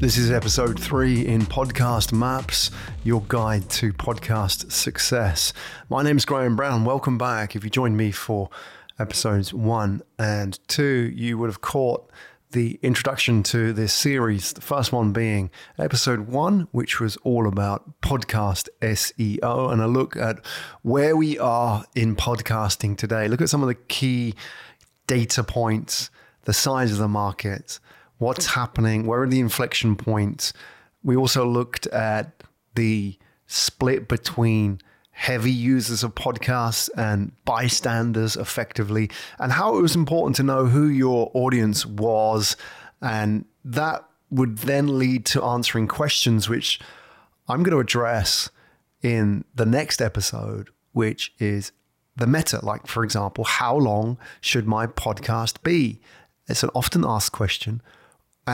This is episode three in Podcast Maps, your guide to podcast success. My name is Graham Brown. Welcome back. If you joined me for episodes one and two, you would have caught the introduction to this series. The first one being episode one, which was all about podcast SEO and a look at where we are in podcasting today. Look at some of the key data points, the size of the market what's happening, where are the inflection points. We also looked at the split between heavy users of podcasts and bystanders effectively, and how it was important to know who your audience was. And that would then lead to answering questions, which I'm going to address in the next episode, which is the meta. Like, for example, how long should my podcast be? It's an often asked question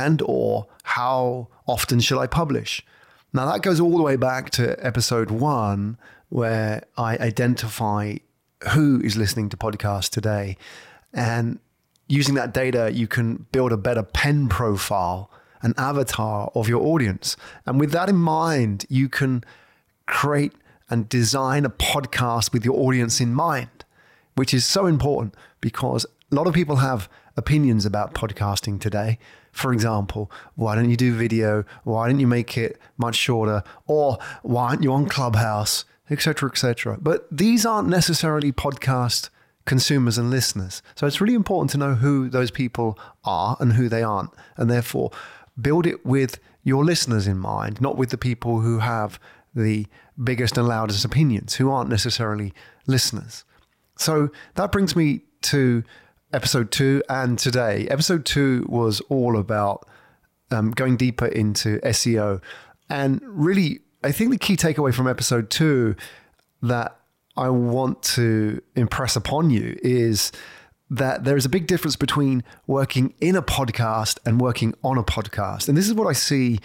and or how often should I publish? Now that goes all the way back to episode 1 where I identify who is listening to podcasts today. And using that data you can build a better pen profile an avatar of your audience. And with that in mind you can create and design a podcast with your audience in mind which is so important because a lot of people have opinions about podcasting today for example, why don't you do video? Why don't you make it much shorter? Or why aren't you on Clubhouse, etc., etc. But these aren't necessarily podcast consumers and listeners. So it's really important to know who those people are and who they aren't, and therefore build it with your listeners in mind, not with the people who have the biggest and loudest opinions, who aren't necessarily listeners. So that brings me to episode two and today. Episode two was all about um, going deeper into SEO. And really, I think the key takeaway from episode two that I want to impress upon you is that there is a big difference between working in a podcast and working on a podcast. And this is what I see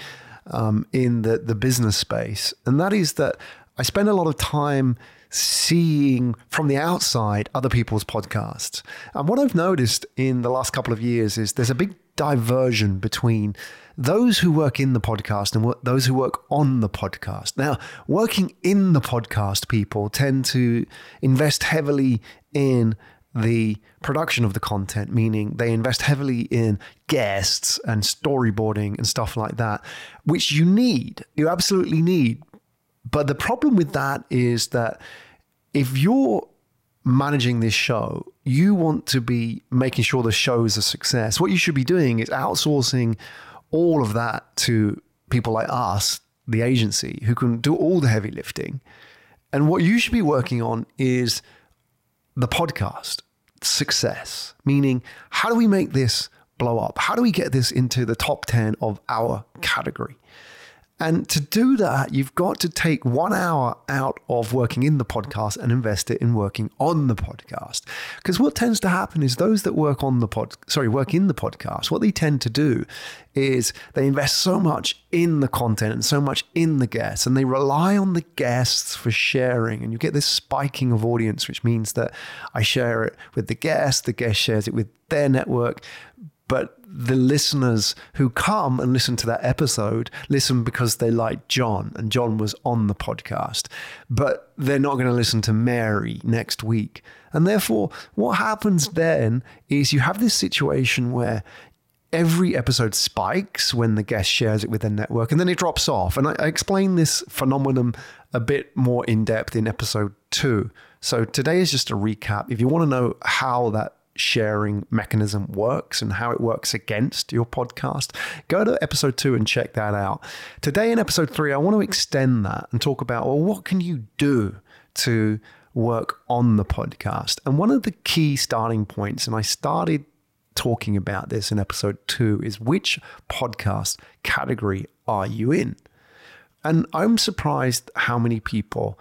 um, in the, the business space. And that is that I spend a lot of time seeing from the outside other people's podcasts. And what I've noticed in the last couple of years is there's a big diversion between those who work in the podcast and those who work on the podcast. Now, working in the podcast people tend to invest heavily in the production of the content, meaning they invest heavily in guests and storyboarding and stuff like that, which you need, you absolutely need but the problem with that is that if you're managing this show, you want to be making sure the show is a success. What you should be doing is outsourcing all of that to people like us, the agency, who can do all the heavy lifting. And what you should be working on is the podcast success, meaning how do we make this blow up? How do we get this into the top 10 of our category? And to do that, you've got to take one hour out of working in the podcast and invest it in working on the podcast. Because what tends to happen is those that work on the pod, sorry, work in the podcast, what they tend to do is they invest so much in the content and so much in the guests, and they rely on the guests for sharing. And you get this spiking of audience, which means that I share it with the guest, the guest shares it with their network but the listeners who come and listen to that episode listen because they like John and John was on the podcast, but they're not going to listen to Mary next week. And therefore, what happens then is you have this situation where every episode spikes when the guest shares it with their network and then it drops off. And I, I explain this phenomenon a bit more in depth in episode two. So today is just a recap. If you want to know how that sharing mechanism works and how it works against your podcast, go to episode two and check that out. Today, in episode three, I want to extend that and talk about well, what can you do to work on the podcast? And one of the key starting points, and I started talking about this in episode two, is which podcast category are you in? And I'm surprised how many people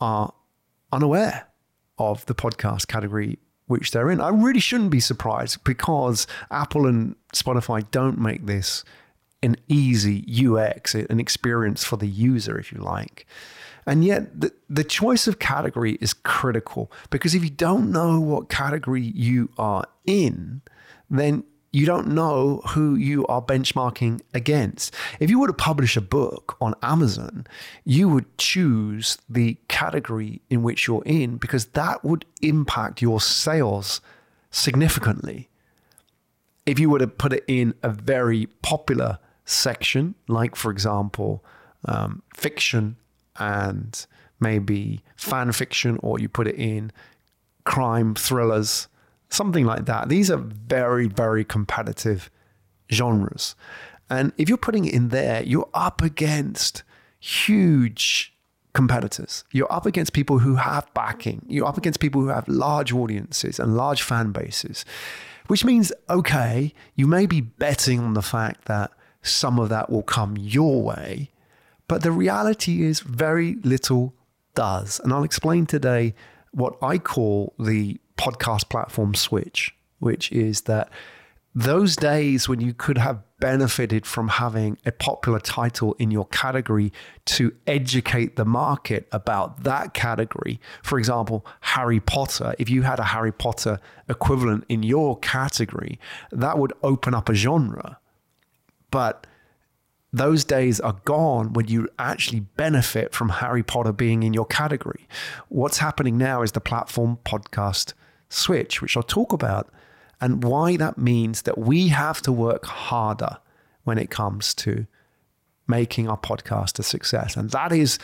are unaware of the podcast category which they're in. I really shouldn't be surprised because Apple and Spotify don't make this an easy UX, an experience for the user, if you like. And yet, the, the choice of category is critical because if you don't know what category you are in, then you don't know who you are benchmarking against. If you were to publish a book on Amazon, you would choose the category in which you're in because that would impact your sales significantly. If you were to put it in a very popular section, like, for example, um, fiction and maybe fan fiction, or you put it in crime thrillers something like that. These are very, very competitive genres. And if you're putting it in there, you're up against huge competitors. You're up against people who have backing. You're up against people who have large audiences and large fan bases, which means, okay, you may be betting on the fact that some of that will come your way, but the reality is very little does. And I'll explain today what I call the podcast platform switch, which is that those days when you could have benefited from having a popular title in your category to educate the market about that category. For example, Harry Potter, if you had a Harry Potter equivalent in your category, that would open up a genre. But those days are gone when you actually benefit from Harry Potter being in your category. What's happening now is the platform podcast switch, which I'll talk about, and why that means that we have to work harder when it comes to making our podcast a success. And that is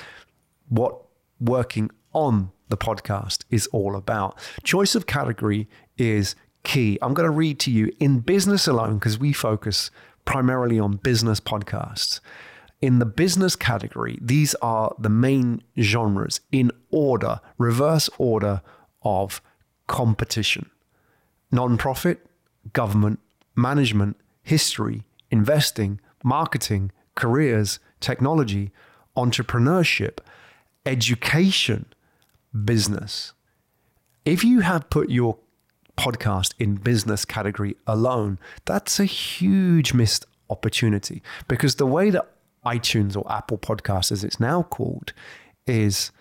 what working on the podcast is all about. Choice of category is key. I'm going to read to you in business alone because we focus primarily on business podcasts. In the business category, these are the main genres in order, reverse order of competition non-profit, government, management, history, investing, marketing, careers, technology, entrepreneurship, education, business. If you have put your podcast in business category alone, that's a huge missed opportunity because the way that iTunes or Apple Podcast, as it's now called, is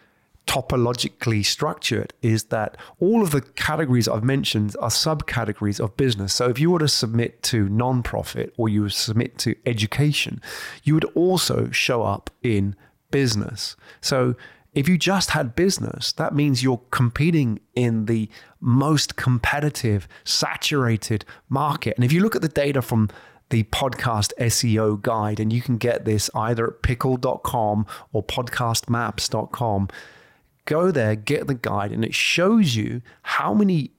topologically structured is that all of the categories I've mentioned are subcategories of business. So if you were to submit to nonprofit or you submit to education, you would also show up in business. So if you just had business, that means you're competing in the most competitive, saturated market. And if you look at the data from the podcast SEO guide, and you can get this either at pickle.com or podcastmaps.com go there, get the guide, and it shows you how many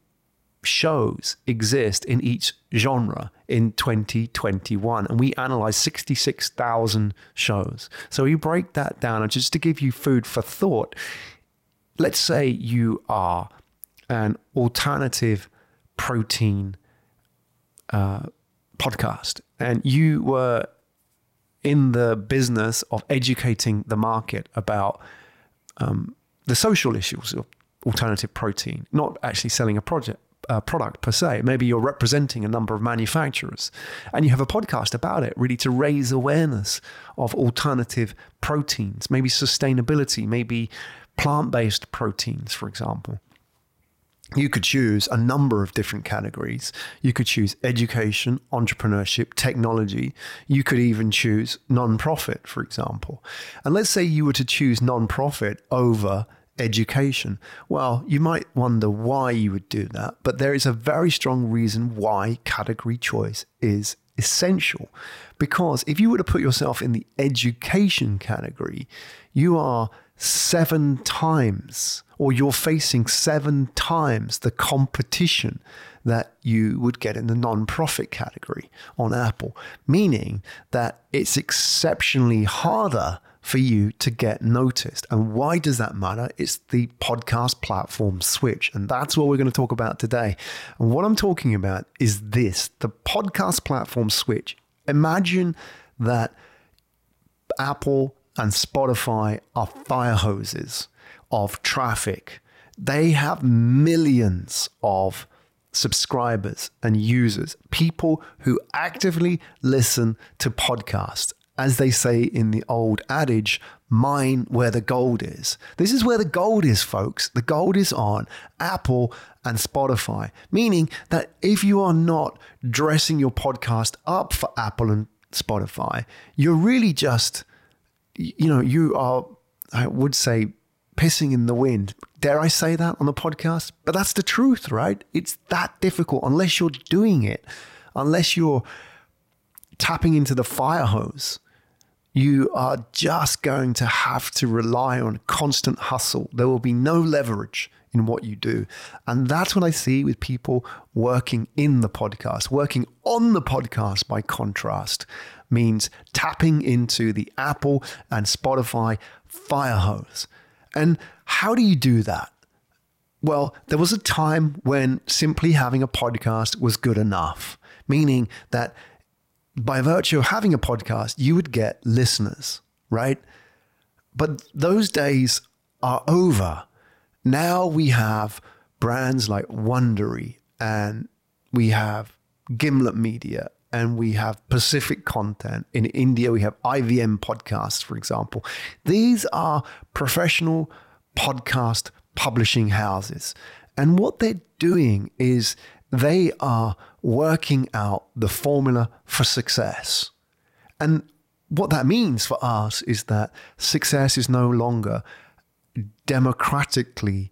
shows exist in each genre in 2021 and we analyzed 66,000 shows. So you break that down. And just to give you food for thought let's say you are an alternative protein uh, podcast and you were in the business of educating the market about um, the social issues of alternative protein, not actually selling a project. Uh, product per se. Maybe you're representing a number of manufacturers and you have a podcast about it, really to raise awareness of alternative proteins, maybe sustainability, maybe plant based proteins, for example. You could choose a number of different categories. You could choose education, entrepreneurship, technology. You could even choose non-profit, for example. And let's say you were to choose non-profit over education. Well, you might wonder why you would do that, but there is a very strong reason why category choice is essential. Because if you were to put yourself in the education category, you are seven times, or you're facing seven times the competition that you would get in the non-profit category on Apple, meaning that it's exceptionally harder for you to get noticed. And why does that matter? It's the podcast platform switch. And that's what we're going to talk about today. And what I'm talking about is this the podcast platform switch. Imagine that Apple and Spotify are fire hoses of traffic. They have millions of subscribers and users, people who actively listen to podcasts as they say in the old adage, mine where the gold is. This is where the gold is, folks. The gold is on Apple and Spotify, meaning that if you are not dressing your podcast up for Apple and Spotify, you're really just, you know, you are, I would say, pissing in the wind. Dare I say that on the podcast? But that's the truth, right? It's that difficult unless you're doing it, unless you're tapping into the fire hose. You are just going to have to rely on constant hustle. There will be no leverage in what you do. And that's what I see with people working in the podcast. Working on the podcast, by contrast, means tapping into the Apple and Spotify fire hose. And how do you do that? Well, there was a time when simply having a podcast was good enough, meaning that by virtue of having a podcast, you would get listeners, right? But those days are over. Now we have brands like Wondery and we have Gimlet Media and we have Pacific Content. In India, we have IVM Podcasts, for example. These are professional podcast publishing houses. And what they're doing is they are working out the formula for success. And what that means for us is that success is no longer democratically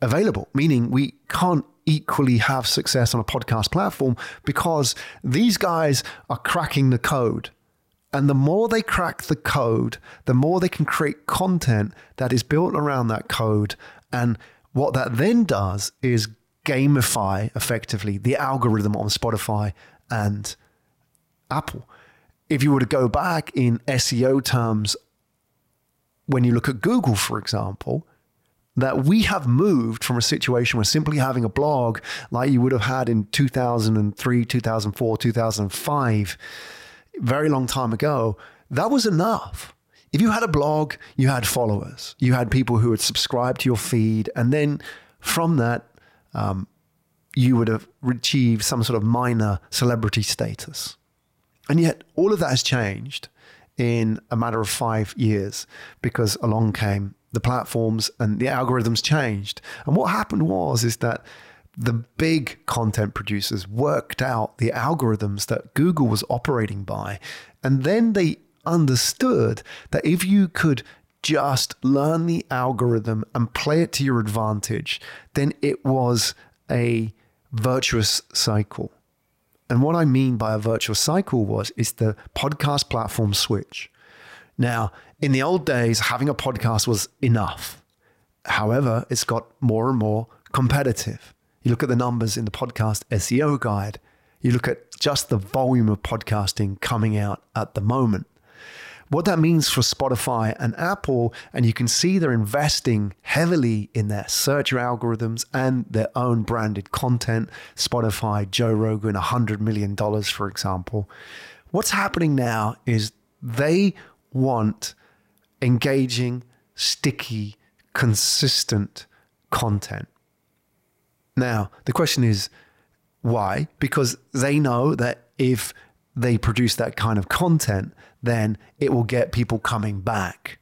available, meaning we can't equally have success on a podcast platform because these guys are cracking the code. And the more they crack the code, the more they can create content that is built around that code. And what that then does is gamify effectively the algorithm on Spotify and Apple. If you were to go back in SEO terms, when you look at Google, for example, that we have moved from a situation where simply having a blog like you would have had in 2003, 2004, 2005, very long time ago, that was enough. If you had a blog, you had followers, you had people who would subscribe to your feed, and then from that, um, you would have achieved some sort of minor celebrity status. And yet, all of that has changed in a matter of five years because along came the platforms and the algorithms changed. And what happened was is that the big content producers worked out the algorithms that Google was operating by. And then they understood that if you could just learn the algorithm and play it to your advantage, then it was a virtuous cycle. And what I mean by a virtuous cycle was is the podcast platform switch. Now, in the old days, having a podcast was enough. However, it's got more and more competitive. You look at the numbers in the podcast SEO guide, you look at just the volume of podcasting coming out at the moment what that means for Spotify and Apple, and you can see they're investing heavily in their search algorithms and their own branded content. Spotify, Joe Rogan, $100 million, for example. What's happening now is they want engaging, sticky, consistent content. Now, the question is why? Because they know that if they produce that kind of content, then it will get people coming back.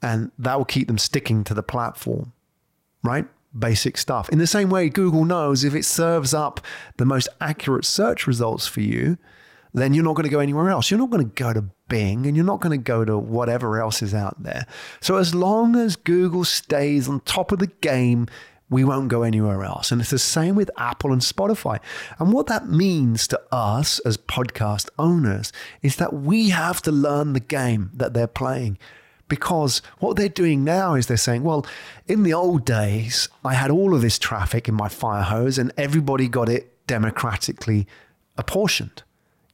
And that will keep them sticking to the platform, right? Basic stuff. In the same way, Google knows if it serves up the most accurate search results for you, then you're not going to go anywhere else. You're not going to go to Bing and you're not going to go to whatever else is out there. So, as long as Google stays on top of the game we won't go anywhere else. And it's the same with Apple and Spotify. And what that means to us as podcast owners is that we have to learn the game that they're playing. Because what they're doing now is they're saying, well, in the old days, I had all of this traffic in my fire hose and everybody got it democratically apportioned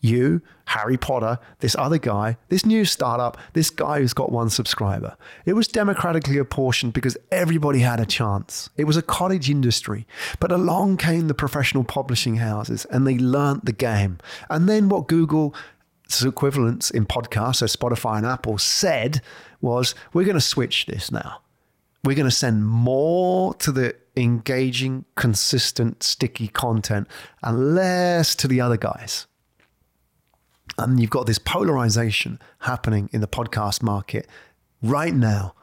you, Harry Potter, this other guy, this new startup, this guy who's got one subscriber. It was democratically apportioned because everybody had a chance. It was a cottage industry. But along came the professional publishing houses and they learnt the game. And then what Google's equivalents in podcasts, so Spotify and Apple, said was, we're going to switch this now. We're going to send more to the engaging, consistent, sticky content and less to the other guys. And you've got this polarization happening in the podcast market right now.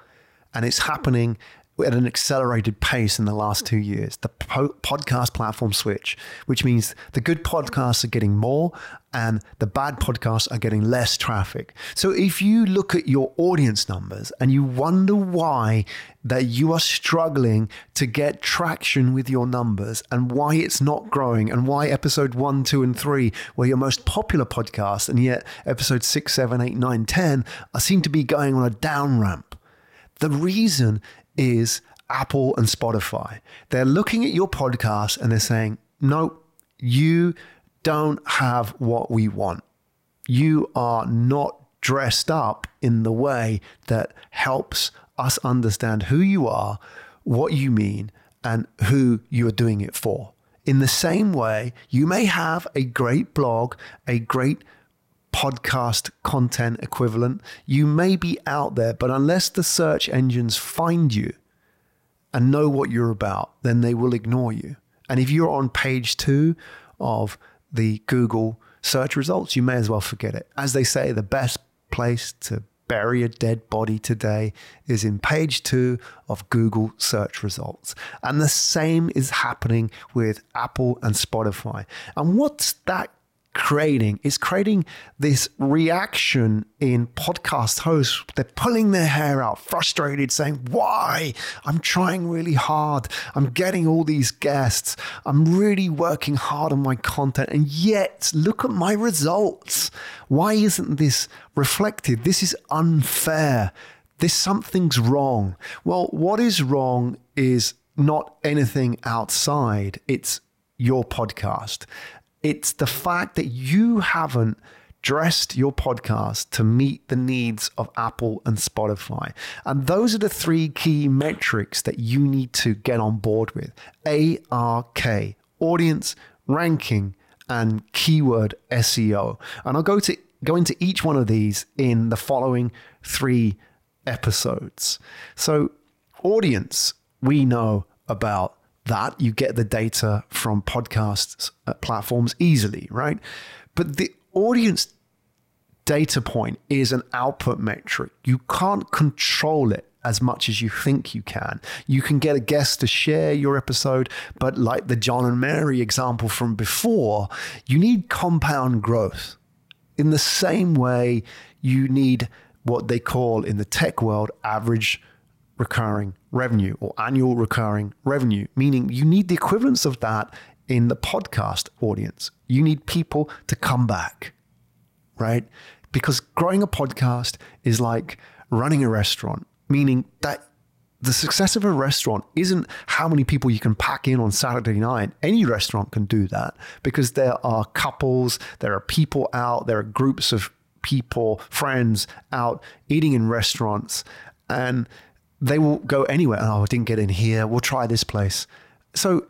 And it's happening at an accelerated pace in the last two years. The po- podcast platform switch, which means the good podcasts are getting more and the bad podcasts are getting less traffic. So if you look at your audience numbers and you wonder why that you are struggling to get traction with your numbers and why it's not growing and why episode one, two, and three were your most popular podcasts and yet episode six, seven, eight, nine, ten are seem to be going on a down ramp. The reason is Apple and Spotify. They're looking at your podcast and they're saying, no, you don't have what we want. You are not dressed up in the way that helps us understand who you are, what you mean, and who you are doing it for. In the same way, you may have a great blog, a great podcast content equivalent. You may be out there, but unless the search engines find you and know what you're about, then they will ignore you. And if you're on page two of the Google search results, you may as well forget it. As they say, the best place to bury a dead body today is in page two of Google search results. And the same is happening with Apple and Spotify. And what's that creating is creating this reaction in podcast hosts. They're pulling their hair out, frustrated, saying, Why? I'm trying really hard. I'm getting all these guests. I'm really working hard on my content. And yet, look at my results. Why isn't this reflected? This is unfair. This something's wrong. Well, what is wrong is not anything outside, it's your podcast. It's the fact that you haven't dressed your podcast to meet the needs of Apple and Spotify. And those are the three key metrics that you need to get on board with ARK, audience, ranking, and keyword SEO. And I'll go to go into each one of these in the following three episodes. So, audience, we know about that. You get the data from podcasts uh, platforms easily, right? But the audience data point is an output metric. You can't control it as much as you think you can. You can get a guest to share your episode, but like the John and Mary example from before, you need compound growth. In the same way, you need what they call in the tech world average recurring revenue or annual recurring revenue, meaning you need the equivalence of that in the podcast audience. You need people to come back, right? Because growing a podcast is like running a restaurant, meaning that the success of a restaurant isn't how many people you can pack in on Saturday night. Any restaurant can do that because there are couples, there are people out, there are groups of people, friends out eating in restaurants. And they will go anywhere. Oh, I didn't get in here. We'll try this place. So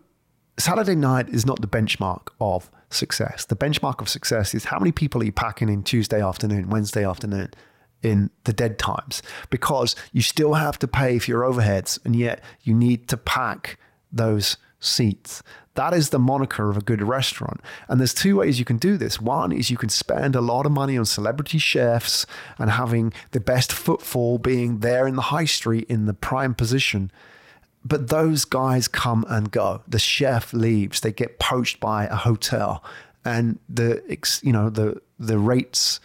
Saturday night is not the benchmark of success. The benchmark of success is how many people are you packing in Tuesday afternoon, Wednesday afternoon in the dead times because you still have to pay for your overheads and yet you need to pack those seats. That is the moniker of a good restaurant. And there's two ways you can do this. One is you can spend a lot of money on celebrity chefs and having the best footfall being there in the high street in the prime position. But those guys come and go. The chef leaves, they get poached by a hotel and the you know the the rates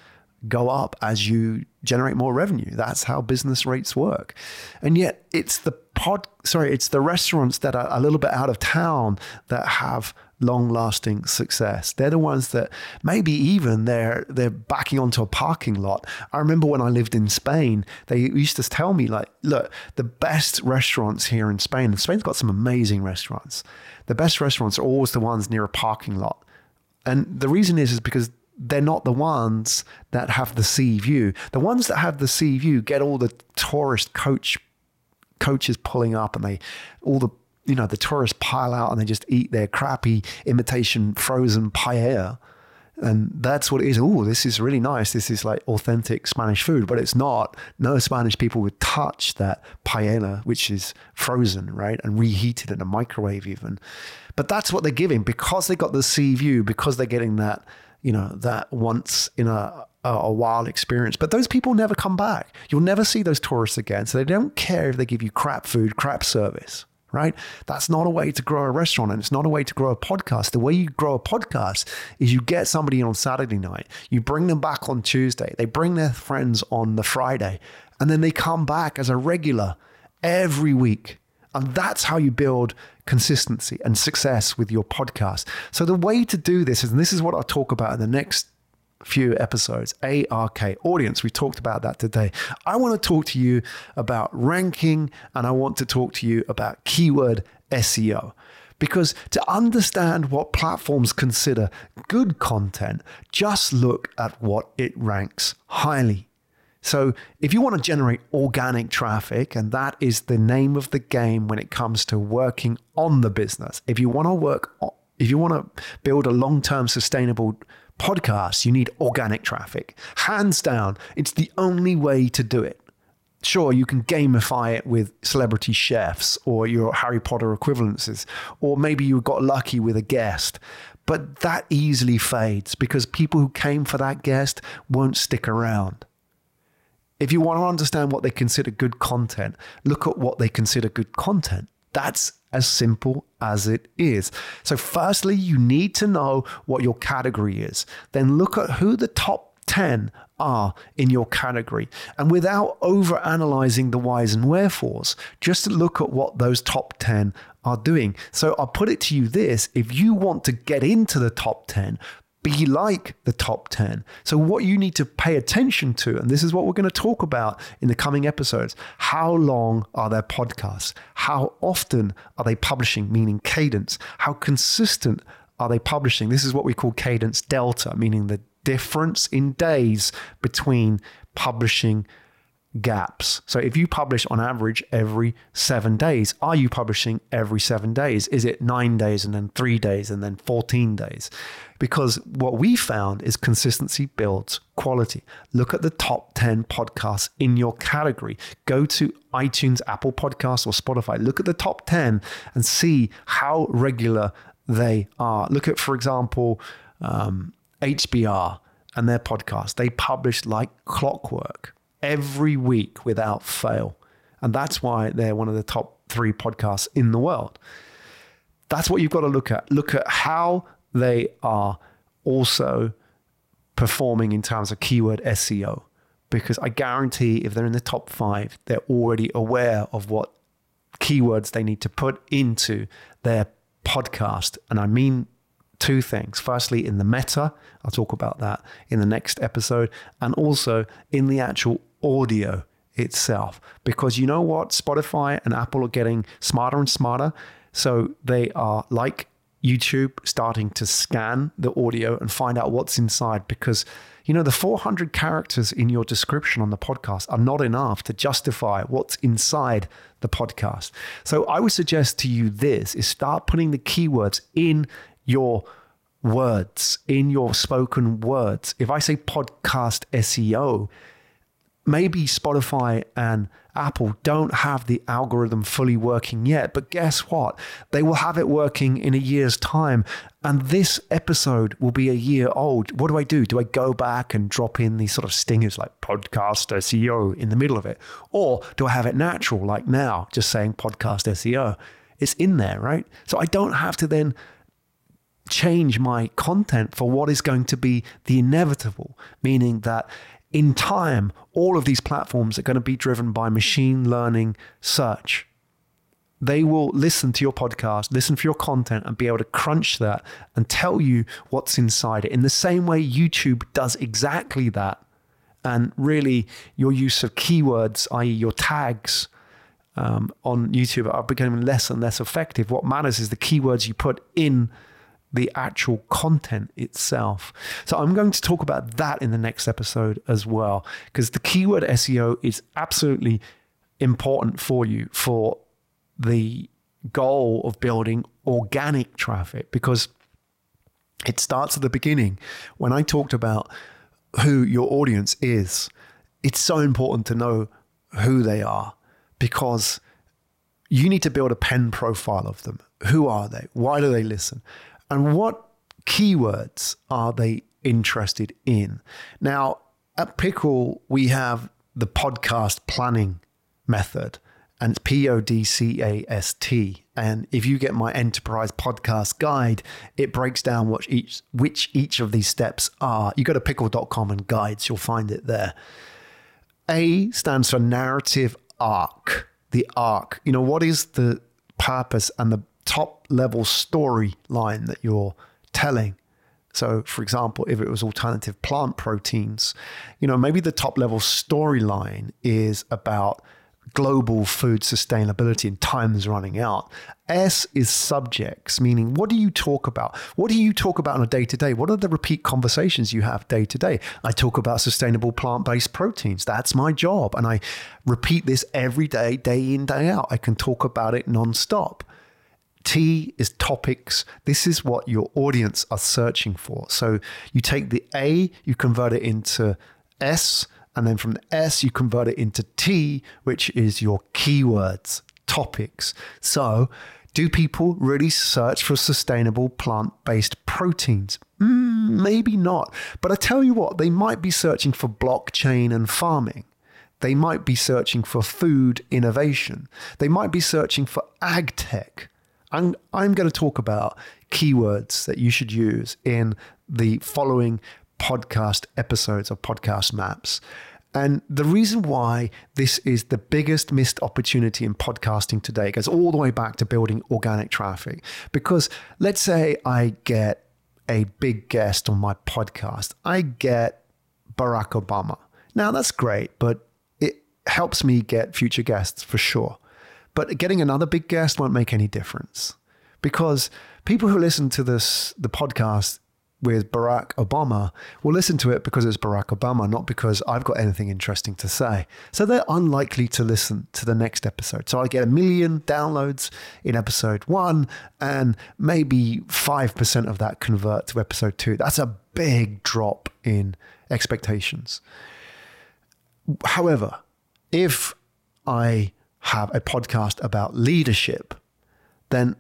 go up as you generate more revenue. That's how business rates work. And yet it's the pod sorry, it's the restaurants that are a little bit out of town that have long lasting success. They're the ones that maybe even they're they're backing onto a parking lot. I remember when I lived in Spain, they used to tell me like, look, the best restaurants here in Spain, and Spain's got some amazing restaurants. The best restaurants are always the ones near a parking lot. And the reason is is because they're not the ones that have the sea view. The ones that have the sea view get all the tourist coach coaches pulling up and they all the you know the tourists pile out and they just eat their crappy imitation frozen paella and that's what it is. Oh, this is really nice. This is like authentic Spanish food, but it's not. No Spanish people would touch that paella, which is frozen, right, and reheated in a microwave even. But that's what they're giving because they got the sea view, because they're getting that you know, that once in a, a, wild experience. But those people never come back. You'll never see those tourists again. So they don't care if they give you crap food, crap service right? That's not a way to grow a restaurant and it's not a way to grow a podcast. The way you grow a podcast is you get somebody on Saturday night, you bring them back on Tuesday, they bring their friends on the Friday, and then they come back as a regular every week. And that's how you build consistency and success with your podcast. So, the way to do this is, and this is what I'll talk about in the next few episodes ARK audience. We talked about that today. I want to talk to you about ranking and I want to talk to you about keyword SEO. Because to understand what platforms consider good content, just look at what it ranks highly so, if you want to generate organic traffic, and that is the name of the game when it comes to working on the business, if you want to work, if you want to build a long term sustainable podcast, you need organic traffic. Hands down, it's the only way to do it. Sure, you can gamify it with celebrity chefs or your Harry Potter equivalences, or maybe you got lucky with a guest, but that easily fades because people who came for that guest won't stick around. If you want to understand what they consider good content, look at what they consider good content. That's as simple as it is. So, firstly, you need to know what your category is. Then look at who the top 10 are in your category. And without over analyzing the whys and wherefores, just look at what those top 10 are doing. So, I'll put it to you this if you want to get into the top 10, be like the top 10. So, what you need to pay attention to, and this is what we're going to talk about in the coming episodes how long are their podcasts? How often are they publishing, meaning cadence? How consistent are they publishing? This is what we call cadence delta, meaning the difference in days between publishing gaps. So if you publish on average every seven days, are you publishing every seven days? Is it nine days and then three days and then 14 days? Because what we found is consistency builds quality. Look at the top 10 podcasts in your category. Go to iTunes, Apple Podcasts, or Spotify. Look at the top 10 and see how regular they are. Look at, for example, um, HBR and their podcast. They publish like clockwork every week without fail. And that's why they're one of the top three podcasts in the world. That's what you've got to look at. Look at how they are also performing in terms of keyword SEO. Because I guarantee if they're in the top five, they're already aware of what keywords they need to put into their podcast. And I mean two things. Firstly, in the meta, I'll talk about that in the next episode, and also in the actual audio itself. Because you know what? Spotify and Apple are getting smarter and smarter. So they are like YouTube starting to scan the audio and find out what's inside because you know the 400 characters in your description on the podcast are not enough to justify what's inside the podcast. So I would suggest to you this is start putting the keywords in your words, in your spoken words. If I say podcast SEO, maybe Spotify and Apple don't have the algorithm fully working yet, but guess what? They will have it working in a year's time. And this episode will be a year old. What do I do? Do I go back and drop in these sort of stingers like podcast SEO in the middle of it? Or do I have it natural like now, just saying podcast SEO? It's in there, right? So I don't have to then change my content for what is going to be the inevitable, meaning that in time, all of these platforms are going to be driven by machine learning search. They will listen to your podcast, listen for your content, and be able to crunch that and tell you what's inside it. In the same way, YouTube does exactly that. And really, your use of keywords, i.e., your tags um, on YouTube, are becoming less and less effective. What matters is the keywords you put in the actual content itself. So I'm going to talk about that in the next episode as well, because the keyword SEO is absolutely important for you for the goal of building organic traffic, because it starts at the beginning. When I talked about who your audience is, it's so important to know who they are because you need to build a pen profile of them. Who are they? Why do they listen? And what keywords are they interested in. Now, at Pickle, we have the podcast planning method, and it's P O D C A S T. And if you get my enterprise podcast guide, it breaks down what each which each of these steps are. You go to pickle.com and guides, you'll find it there. A stands for narrative arc. The arc. You know, what is the purpose and the top level storyline that you're telling? So, for example, if it was alternative plant proteins, you know, maybe the top level storyline is about global food sustainability and time is running out. S is subjects, meaning what do you talk about? What do you talk about on a day to day? What are the repeat conversations you have day to day? I talk about sustainable plant based proteins. That's my job. And I repeat this every day, day in, day out. I can talk about it nonstop. T is topics. This is what your audience are searching for. So you take the A, you convert it into S, and then from the S, you convert it into T, which is your keywords, topics. So do people really search for sustainable plant based proteins? Mm, maybe not. But I tell you what, they might be searching for blockchain and farming. They might be searching for food innovation. They might be searching for ag tech. I'm, I'm going to talk about keywords that you should use in the following podcast episodes of Podcast Maps. And the reason why this is the biggest missed opportunity in podcasting today goes all the way back to building organic traffic. Because let's say I get a big guest on my podcast, I get Barack Obama. Now, that's great, but it helps me get future guests for sure. But getting another big guest won't make any difference because people who listen to this the podcast with Barack Obama will listen to it because it's Barack Obama, not because I've got anything interesting to say. So they're unlikely to listen to the next episode. So I get a million downloads in episode one, and maybe 5% of that convert to episode two. That's a big drop in expectations. However, if I have a podcast about leadership, then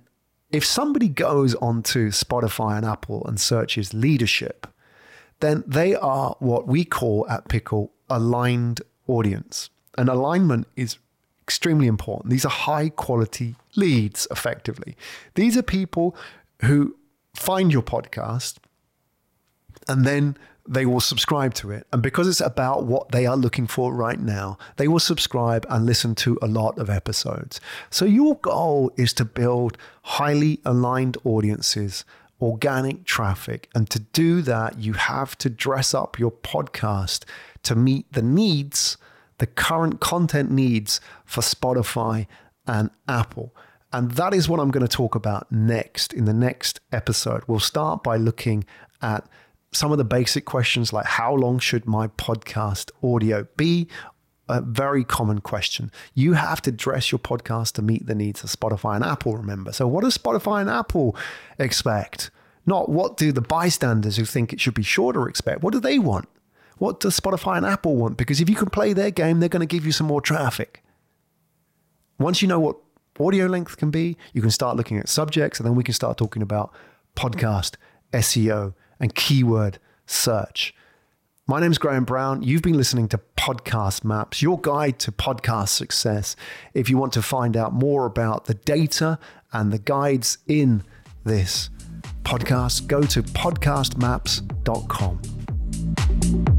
if somebody goes onto Spotify and Apple and searches leadership, then they are what we call at Pickle aligned audience. And alignment is extremely important. These are high quality leads, effectively. These are people who find your podcast and then they will subscribe to it. And because it's about what they are looking for right now, they will subscribe and listen to a lot of episodes. So, your goal is to build highly aligned audiences, organic traffic. And to do that, you have to dress up your podcast to meet the needs, the current content needs for Spotify and Apple. And that is what I'm going to talk about next in the next episode. We'll start by looking at some of the basic questions like how long should my podcast audio be? A very common question. You have to dress your podcast to meet the needs of Spotify and Apple, remember. So, what does Spotify and Apple expect? Not what do the bystanders who think it should be shorter expect? What do they want? What does Spotify and Apple want? Because if you can play their game, they're going to give you some more traffic. Once you know what audio length can be, you can start looking at subjects, and then we can start talking about podcast, SEO, and keyword search. My name is Graham Brown. You've been listening to Podcast Maps, your guide to podcast success. If you want to find out more about the data and the guides in this podcast, go to podcastmaps.com.